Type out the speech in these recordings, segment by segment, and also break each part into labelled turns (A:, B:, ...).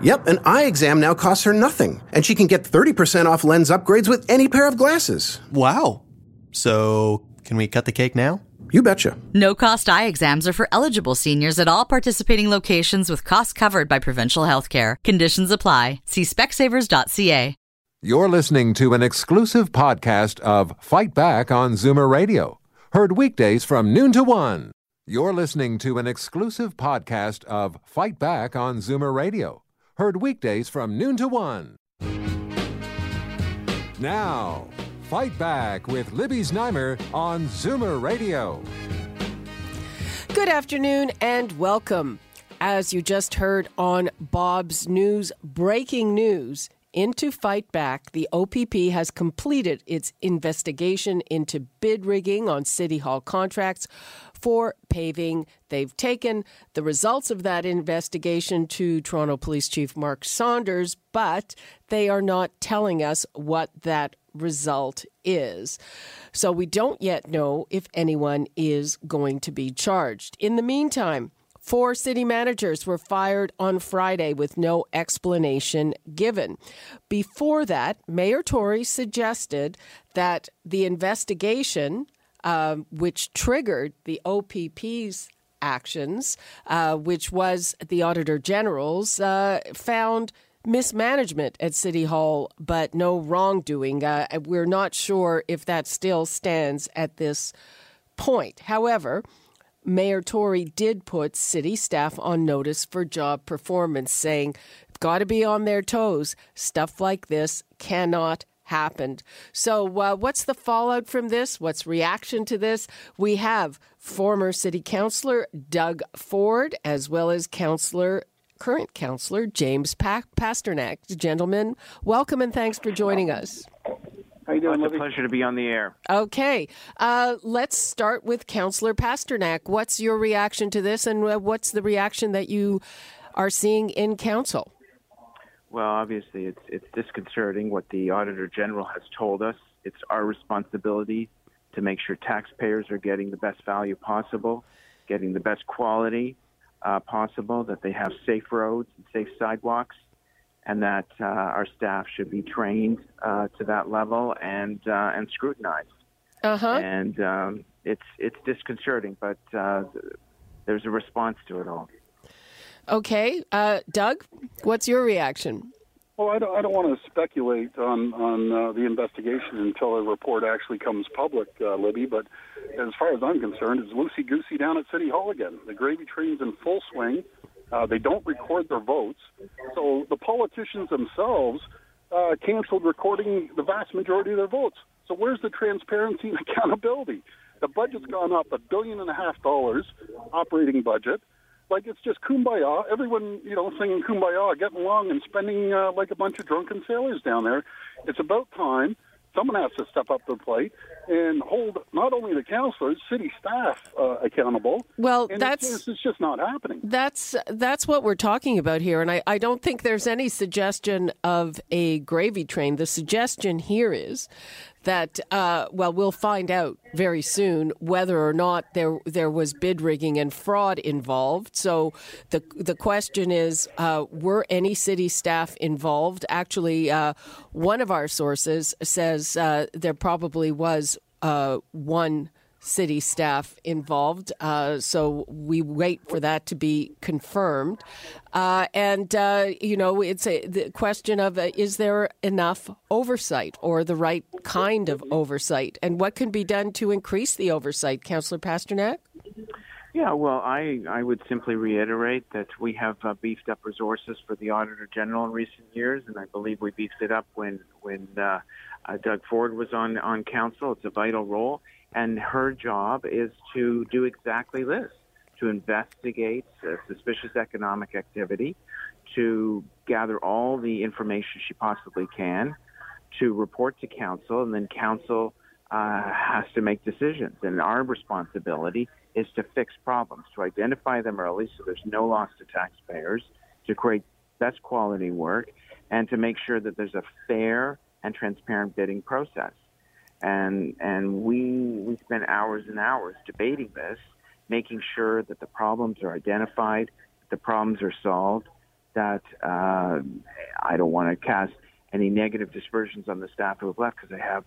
A: Yep, an eye exam now costs her nothing, and she can get 30% off lens upgrades with any pair of glasses.
B: Wow. So, can we cut the cake now?
A: You betcha.
C: No cost eye exams are for eligible seniors at all participating locations with costs covered by provincial health care. Conditions apply. See specsavers.ca.
D: You're listening to an exclusive podcast of Fight Back on Zoomer Radio, heard weekdays from noon to one. You're listening to an exclusive podcast of Fight Back on Zoomer Radio, heard weekdays from noon to one. Now, Fight Back with Libby Znaimer on Zoomer Radio.
E: Good afternoon and welcome. As you just heard on Bob's News, breaking news into Fight Back, the OPP has completed its investigation into bid rigging on City Hall contracts for paving. They've taken the results of that investigation to Toronto Police Chief Mark Saunders, but they are not telling us what that result is. So we don't yet know if anyone is going to be charged. In the meantime, Four city managers were fired on Friday with no explanation given. Before that, Mayor Tory suggested that the investigation, uh, which triggered the OPP's actions, uh, which was the Auditor General's, uh, found mismanagement at City Hall, but no wrongdoing. Uh, we're not sure if that still stands at this point. However, Mayor Tory did put city staff on notice for job performance, saying, got to be on their toes. Stuff like this cannot happen. So, uh, what's the fallout from this? What's reaction to this? We have former city councillor Doug Ford, as well as councillor current councillor James pa- Pasternak. Gentlemen, welcome and thanks for joining us.
F: How are you doing,
G: Well, it's a pleasure to be on the air.
E: Okay, uh, let's start with Councillor Pasternak. What's your reaction to this, and uh, what's the reaction that you are seeing in council?
G: Well, obviously, it's it's disconcerting what the Auditor General has told us. It's our responsibility to make sure taxpayers are getting the best value possible, getting the best quality uh, possible, that they have safe roads and safe sidewalks, and that uh, our staff should be trained uh, to that level and uh, and scrutinized.
E: Uh huh.
G: And um, it's it's disconcerting, but uh, there's a response to it all.
E: Okay, uh, Doug, what's your reaction?
F: Well, I don't, I don't want to speculate on on uh, the investigation until a report actually comes public, uh, Libby. But as far as I'm concerned, it's loosey goosey down at City Hall again. The gravy train's in full swing. Uh, they don't record their votes, so the politicians themselves uh, canceled recording the vast majority of their votes. So where's the transparency and accountability? The budget's gone up a billion and a half dollars, operating budget. Like it's just kumbaya. Everyone, you know, singing kumbaya, getting along and spending uh, like a bunch of drunken sailors down there. It's about time someone has to step up to the plate and hold not only the councillors, city staff uh, accountable.
E: Well,
F: and
E: that's-
F: it's, it's just not happening.
E: That's that's what we're talking about here, and I, I don't think there's any suggestion of a gravy train. The suggestion here is that uh, well, we'll find out very soon whether or not there there was bid rigging and fraud involved. So the the question is, uh, were any city staff involved? Actually, uh, one of our sources says uh, there probably was uh, one city staff involved. Uh, so we wait for that to be confirmed. Uh, and, uh, you know, it's a the question of uh, is there enough oversight or the right kind of oversight? And what can be done to increase the oversight, Councillor Pasternak?
G: Yeah, well, I, I would simply reiterate that we have uh, beefed up resources for the Auditor General in recent years, and I believe we beefed it up when when uh, uh, Doug Ford was on on council. It's a vital role, and her job is to do exactly this: to investigate uh, suspicious economic activity, to gather all the information she possibly can, to report to council, and then council uh, has to make decisions. And our responsibility is to fix problems, to identify them early so there's no loss to taxpayers, to create best quality work, and to make sure that there's a fair and transparent bidding process. And and we we spent hours and hours debating this, making sure that the problems are identified, the problems are solved. That uh, I don't want to cast any negative dispersions on the staff who have left because I have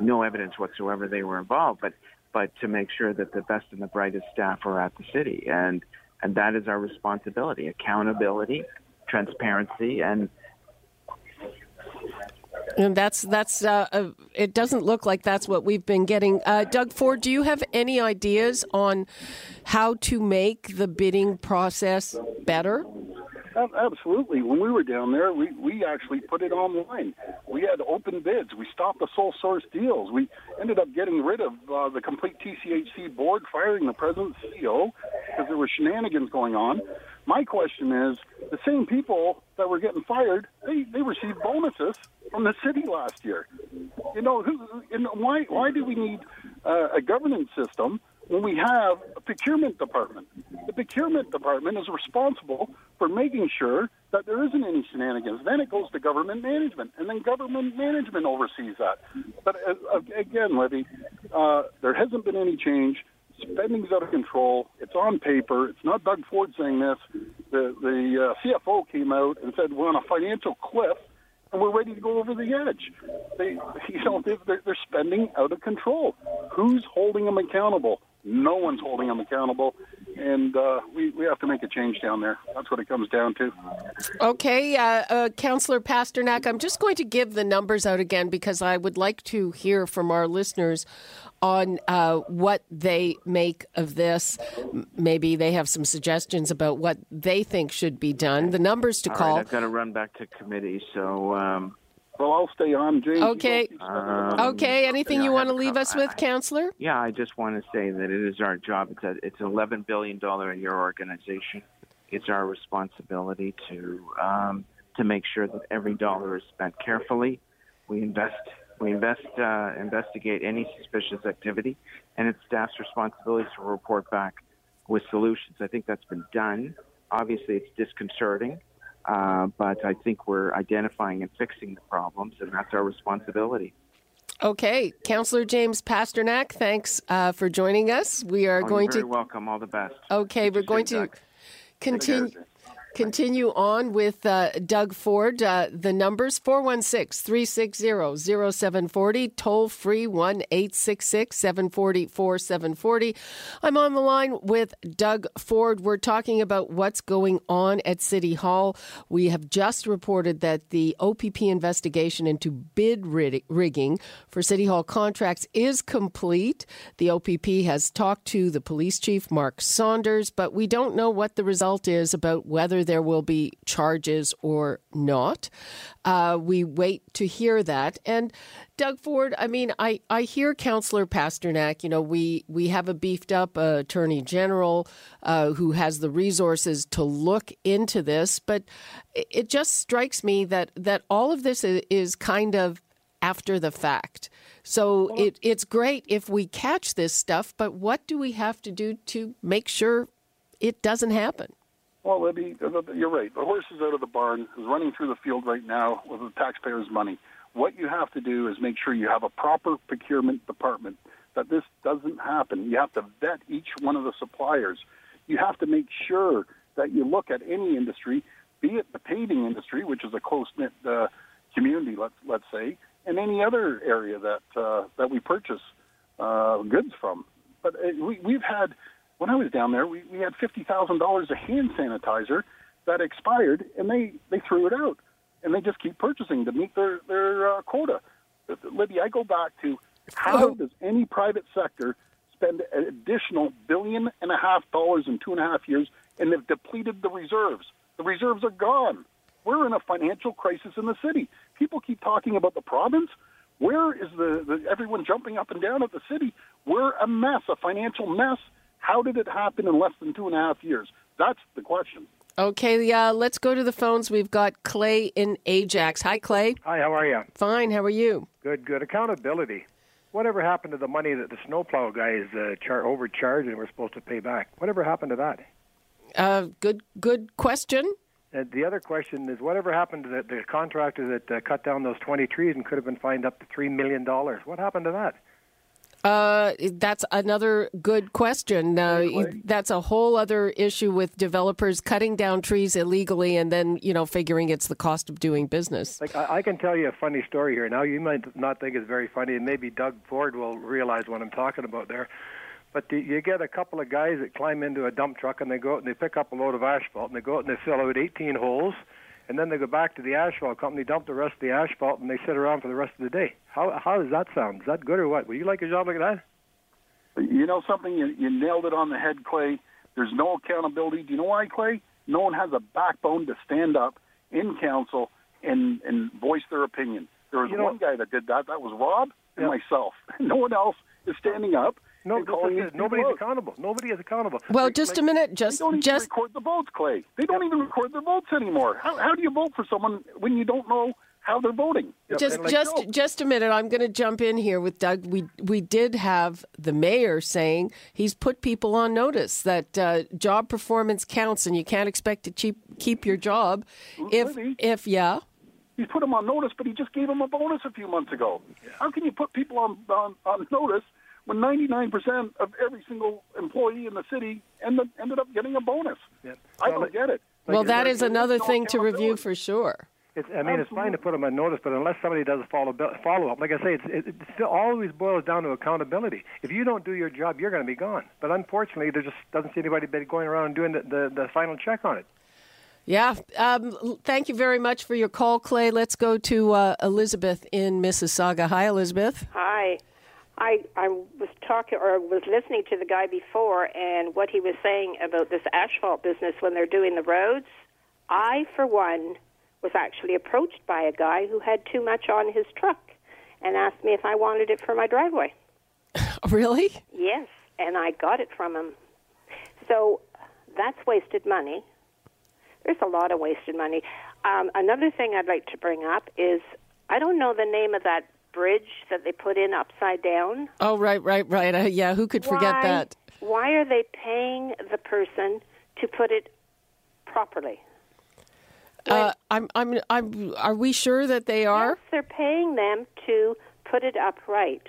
G: no evidence whatsoever they were involved. But but to make sure that the best and the brightest staff are at the city, and and that is our responsibility: accountability, transparency, and
E: and that's that's uh, uh, it doesn't look like that's what we've been getting. Uh, Doug Ford, do you have any ideas on how to make the bidding process better?
F: Absolutely. When we were down there, we, we actually put it online. We had open bids. We stopped the sole source deals. We ended up getting rid of uh, the complete TCHC board, firing the president CEO because there were shenanigans going on. My question is the same people that were getting fired, they, they received bonuses from the city last year. You know, who, and why, why do we need uh, a governance system when we have a procurement department? The procurement department is responsible for making sure that there isn't any shenanigans. Then it goes to government management, and then government management oversees that. But uh, again, Libby, uh, there hasn't been any change spending's out of control. It's on paper. It's not Doug Ford saying this. The the uh, CFO came out and said we're on a financial cliff and we're ready to go over the edge. They, you know, they're, they're spending out of control. Who's holding them accountable? No one's holding them accountable, and uh, we, we have to make a change down there. That's what it comes down to.
E: Okay, uh, uh, Councillor Pasternak, I'm just going to give the numbers out again because I would like to hear from our listeners on uh, what they make of this. Maybe they have some suggestions about what they think should be done. The numbers to
G: All
E: call.
G: Right, I've got to run back to committee, so. Um,
F: well, I'll stay on, James.
E: Okay.
G: Um,
E: okay. Anything
G: you
E: you want to leave
G: co-
E: us with,
G: I-
E: Councillor?
G: Yeah, I just want to say that it is our job. It's a, it's an eleven billion dollar a year organization. It's our responsibility to um, to make sure that every dollar is spent carefully. We invest we invest uh, investigate any suspicious activity, and it's staff's responsibility to report back with solutions. I think that's been done. Obviously, it's disconcerting, uh, but I think we're identifying and fixing the problems, and that's our responsibility.
E: Okay. Councillor James Pasternak, thanks uh, for joining us. We are
G: Oh,
E: going
G: you're very
E: to.
G: welcome. All the best.
E: Okay, we're going to continue. Continue on with uh, Doug Ford. Uh, the numbers 416 360 0740, toll free 1 866 740 4740. I'm on the line with Doug Ford. We're talking about what's going on at City Hall. We have just reported that the OPP investigation into bid rig- rigging for City Hall contracts is complete. The OPP has talked to the police chief, Mark Saunders, but we don't know what the result is about whether there will be charges or not. Uh, we wait to hear that. And Doug Ford, I mean, I, I hear Councillor Pasternak. You know, we, we have a beefed up uh, Attorney General uh, who has the resources to look into this, but it, it just strikes me that, that all of this is, is kind of after the fact. So it, it's great if we catch this stuff, but what do we have to do to make sure it doesn't happen?
F: Well, Libby, you're right. The horse is out of the barn, is running through the field right now with the taxpayers' money. What you have to do is make sure you have a proper procurement department, that this doesn't happen. You have to vet each one of the suppliers. You have to make sure that you look at any industry, be it the paving industry, which is a close-knit uh, community, let's, let's say, and any other area that, uh, that we purchase uh, goods from. But uh, we, we've had when I was down there, we, we had fifty thousand dollars of hand sanitizer that expired, and they they threw it out, and they just keep purchasing to meet their their uh, quota. But, Libby, I go back to how does any private sector spend an additional billion and a half dollars in two and a half years, and they've depleted the reserves? The reserves are gone. We're in a financial crisis in the city. People keep talking about the province. Where is the, the everyone jumping up and down at the city? We're a mess, a financial mess. How did it happen in less than two and a half years? That's the question.
E: Okay, uh, let's go to the phones. We've got Clay in Ajax. Hi, Clay.
H: Hi, how are you?
E: Fine. How are you?
H: Good, good. Accountability. Whatever happened to the money that the snowplow guys uh, char- overcharged and were supposed to pay back? Whatever happened to that?
E: Uh, good, good question.
H: And the other question is, whatever happened to the, the contractor that uh, cut down those 20 trees and could have been fined up to $3 million? What happened to that?
E: Uh, that's another good question. Uh, that's a whole other issue with developers cutting down trees illegally and then, you know, figuring it's the cost of doing business.
H: Like I, I can tell you a funny story here. Now you might not think it's very funny, and maybe Doug Ford will realize what I'm talking about there. But the, you get a couple of guys that climb into a dump truck and they go out and they pick up a load of asphalt and they go out and they fill out 18 holes, and then they go back to the asphalt company, dump the rest of the asphalt, and they sit around for the rest of the day. How how does that sound? Is that good or what? Would you like a job like that?
F: You know something? You, you nailed it on the head, Clay. There's no accountability. Do you know why, Clay? No one has a backbone to stand up in council and and voice their opinion. There was
H: You know-
F: one guy that did that. That was Rob and
H: Yeah.
F: myself. No one else is standing up.
H: No,
F: and
H: is nobody's
F: people
H: accountable. Nobody is accountable.
E: Well,
H: Like-
E: just
H: like-
E: a minute.
F: They
E: Just,
F: don't even
E: just
F: record the votes, Clay. They don't even record their votes anymore. How, how do you vote for someone when you don't know how they're voting?
E: just
H: like-
E: just
F: No.
E: just a minute i'm going to jump in here with doug we we did have the mayor saying he's put people on notice that uh, job performance counts and you can't expect to keep keep your job if
F: Libby.
E: if yeah
F: He's put them on notice, but he just gave them a bonus a few months ago. How can you put people on on, on notice when 99% of every single employee in the city ended, ended up getting a bonus?
H: Yeah.
F: I
H: Well,
F: don't get it.
E: well that is another thing to review for sure
H: It's, I mean, it's fine to put them on notice, but unless somebody does a follow follow up, like I say, it's, it, it still always boils down to accountability. If you don't do your job, you're going to be gone. But unfortunately, there just doesn't seem anybody going around and doing the, the, the final check on it.
E: yeah um, thank you very much for your call clay let's go to uh, elizabeth in mississauga hi elizabeth
I: Hi. I I was talking or was listening to the guy before and what he was saying about this asphalt business when they're doing the roads. I for one was actually approached by a guy who had too much on his truck and asked me if I wanted it for my driveway.
E: really
I: Yes, and I got it from him. So that's wasted money. There's a lot of wasted money. Um, another thing I'd like to bring up is I don't know the name of that bridge that they put in upside down.
E: oh right right right uh, yeah who could forget
I: why,
E: that
I: Why are they paying the person to put it properly?
E: uh, I'm, I'm, I'm, are we sure that they are?
I: Yes, they're paying them to put it upright.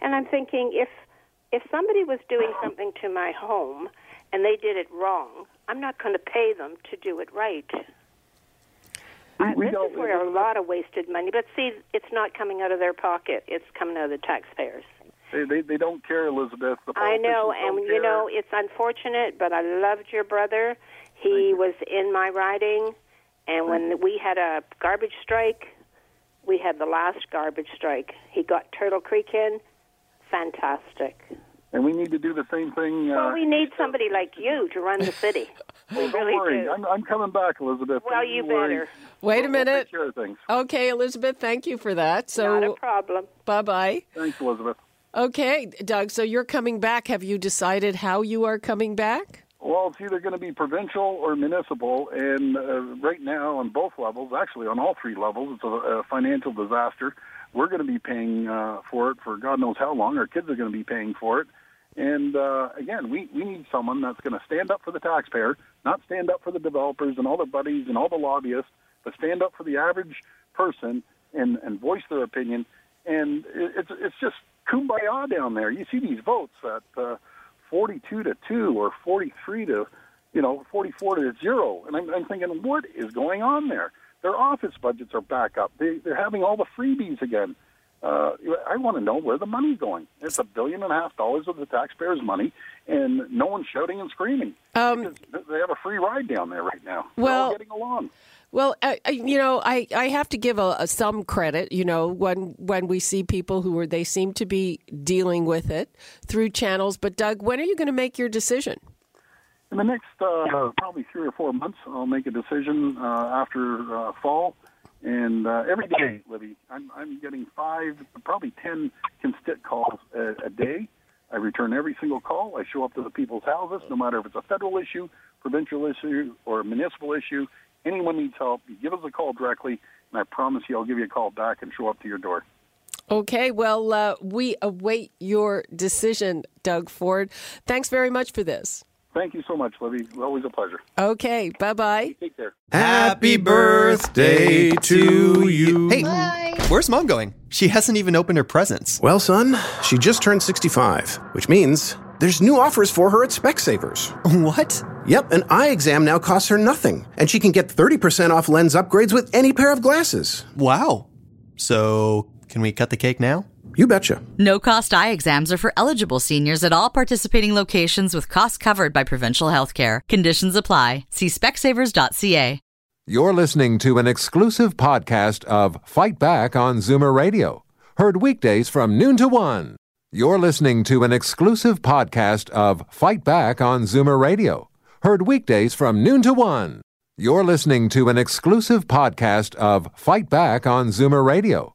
I: And I'm thinking if if somebody was doing something to my home and they did it wrong, I'm not going to pay them to do it right.
F: We
I: this is where a lot of wasted money. But see, it's not coming out of their pocket; it's coming out of the taxpayers.
F: They, they, they don't care, Elizabeth. The
I: I know,
F: politicians don't
I: and you know, it's unfortunate, but I loved your brother. He was in my riding, and when we had a garbage strike, we had the last garbage strike. He got Turtle Creek in. Fantastic.
F: And we need to do the same thing. Uh,
I: Well, we need somebody like you to run the city. We
F: Don't
I: really
F: worry.
I: do.
F: I'm, I'm coming back, Elizabeth.
I: Well,
F: Don't
I: you
F: worry.
I: better.
E: Wait a
F: We'll
E: minute.
F: take care of things.
E: Okay, Elizabeth, thank you for that.
I: So, Not a problem.
E: bye bye.
F: Thanks, Elizabeth.
E: Okay, Doug, so you're coming back. Have you decided how you are coming back?
F: Well, it's either going to be provincial or municipal, and uh, right now on both levels, actually on all three levels, it's a, a financial disaster. We're going to be paying uh, for it for God knows how long. Our kids are going to be paying for it, and uh, again, we we need someone that's going to stand up for the taxpayer, not stand up for the developers and all their buddies and all the lobbyists, but stand up for the average person and and voice their opinion. And it, it's it's just kumbaya down there. You see these votes at. Uh, 42 to 2 or 43 to you know 44 to 0 and I'm, I'm thinking what is going on there their office budgets are back up they, they're having all the freebies again uh, I want to know where the money's going. It's a billion and a half dollars of the taxpayers' money, and no one's shouting and screaming.
E: Um,
F: they have a free ride down there right now.
E: Well-
F: all getting along.
E: Well, I, I- you know, I, I have to give a, a some credit. You know, when when we see people who are they seem to be dealing with it through channels. But Doug, when are you going to make your decision?
F: In the next uh, probably three or four months, I'll make a decision uh, after uh, fall. And uh, every day, Libby, I'm, I'm getting five, probably ten constit calls a, a day. I return every single call. I show up to the people's houses, no matter if it's a federal issue provincial issue, or municipal issue, anyone needs help, you give us a call directly, and I promise you I'll give you a call back and show up to your door.
E: Okay, well, uh, we await your decision, Doug Ford. Thanks very much for this.
F: Thank you so much, Libby. Always a pleasure.
E: Okay, bye bye.
F: Take care.
B: Happy birthday to you. Hey, where's mom going? She hasn't even opened her presents.
A: Well, son, she just turned 65, which means there's new offers for her at Specsavers.
B: What?
A: Yep, an eye exam now costs her nothing, and she can get 30% off lens upgrades with any pair of glasses.
B: Wow. So, can we cut the cake now?
A: You betcha.
C: No cost eye exams are for eligible seniors at all participating locations with costs covered by provincial health care. Conditions apply. See specsavers.ca.
D: You're listening to an exclusive podcast of Fight Back on Zoomer Radio, heard weekdays from noon to one. You're listening to an exclusive podcast of Fight Back on Zoomer Radio, heard weekdays from noon to one. You're listening to an exclusive podcast of Fight Back on Zoomer Radio,